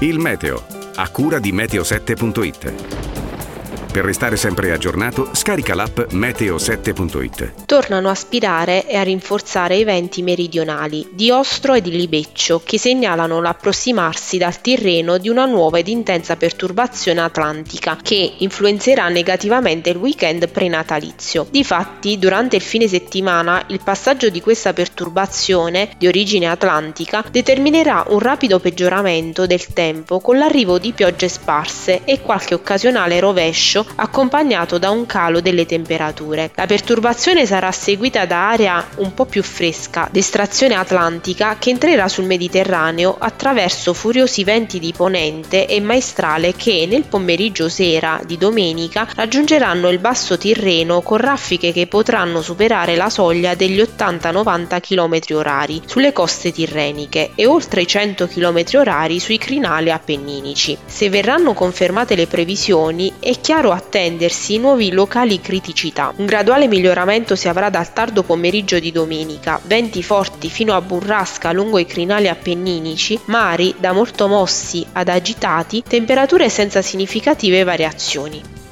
Il meteo, a cura di meteo7.it. Per restare sempre aggiornato, scarica l'app meteo7.it. Tornano a spirare e a rinforzare i venti meridionali di Ostro e di Libeccio che segnalano l'approssimarsi dal Tirreno di una nuova ed intensa perturbazione atlantica che influenzerà negativamente il weekend prenatalizio. Difatti, durante il fine settimana, il passaggio di questa perturbazione di origine atlantica determinerà un rapido peggioramento del tempo con l'arrivo di piogge sparse e qualche occasionale rovescio accompagnato da un calo delle temperature. La perturbazione sarà seguita da aria un po' più fresca, d'estrazione atlantica, che entrerà sul Mediterraneo attraverso furiosi venti di ponente e maestrale che nel pomeriggio sera di domenica raggiungeranno il basso Tirreno con raffiche che potranno superare la soglia degli 80-90 km orari sulle coste tirreniche e oltre i 100 km orari sui crinali appenninici. Se verranno confermate le previsioni, è chiaro attendersi nuovi locali criticità. Un graduale miglioramento si avrà dal tardo pomeriggio di domenica, venti forti fino a burrasca lungo i crinali appenninici, mari da molto mossi ad agitati, temperature senza significative variazioni.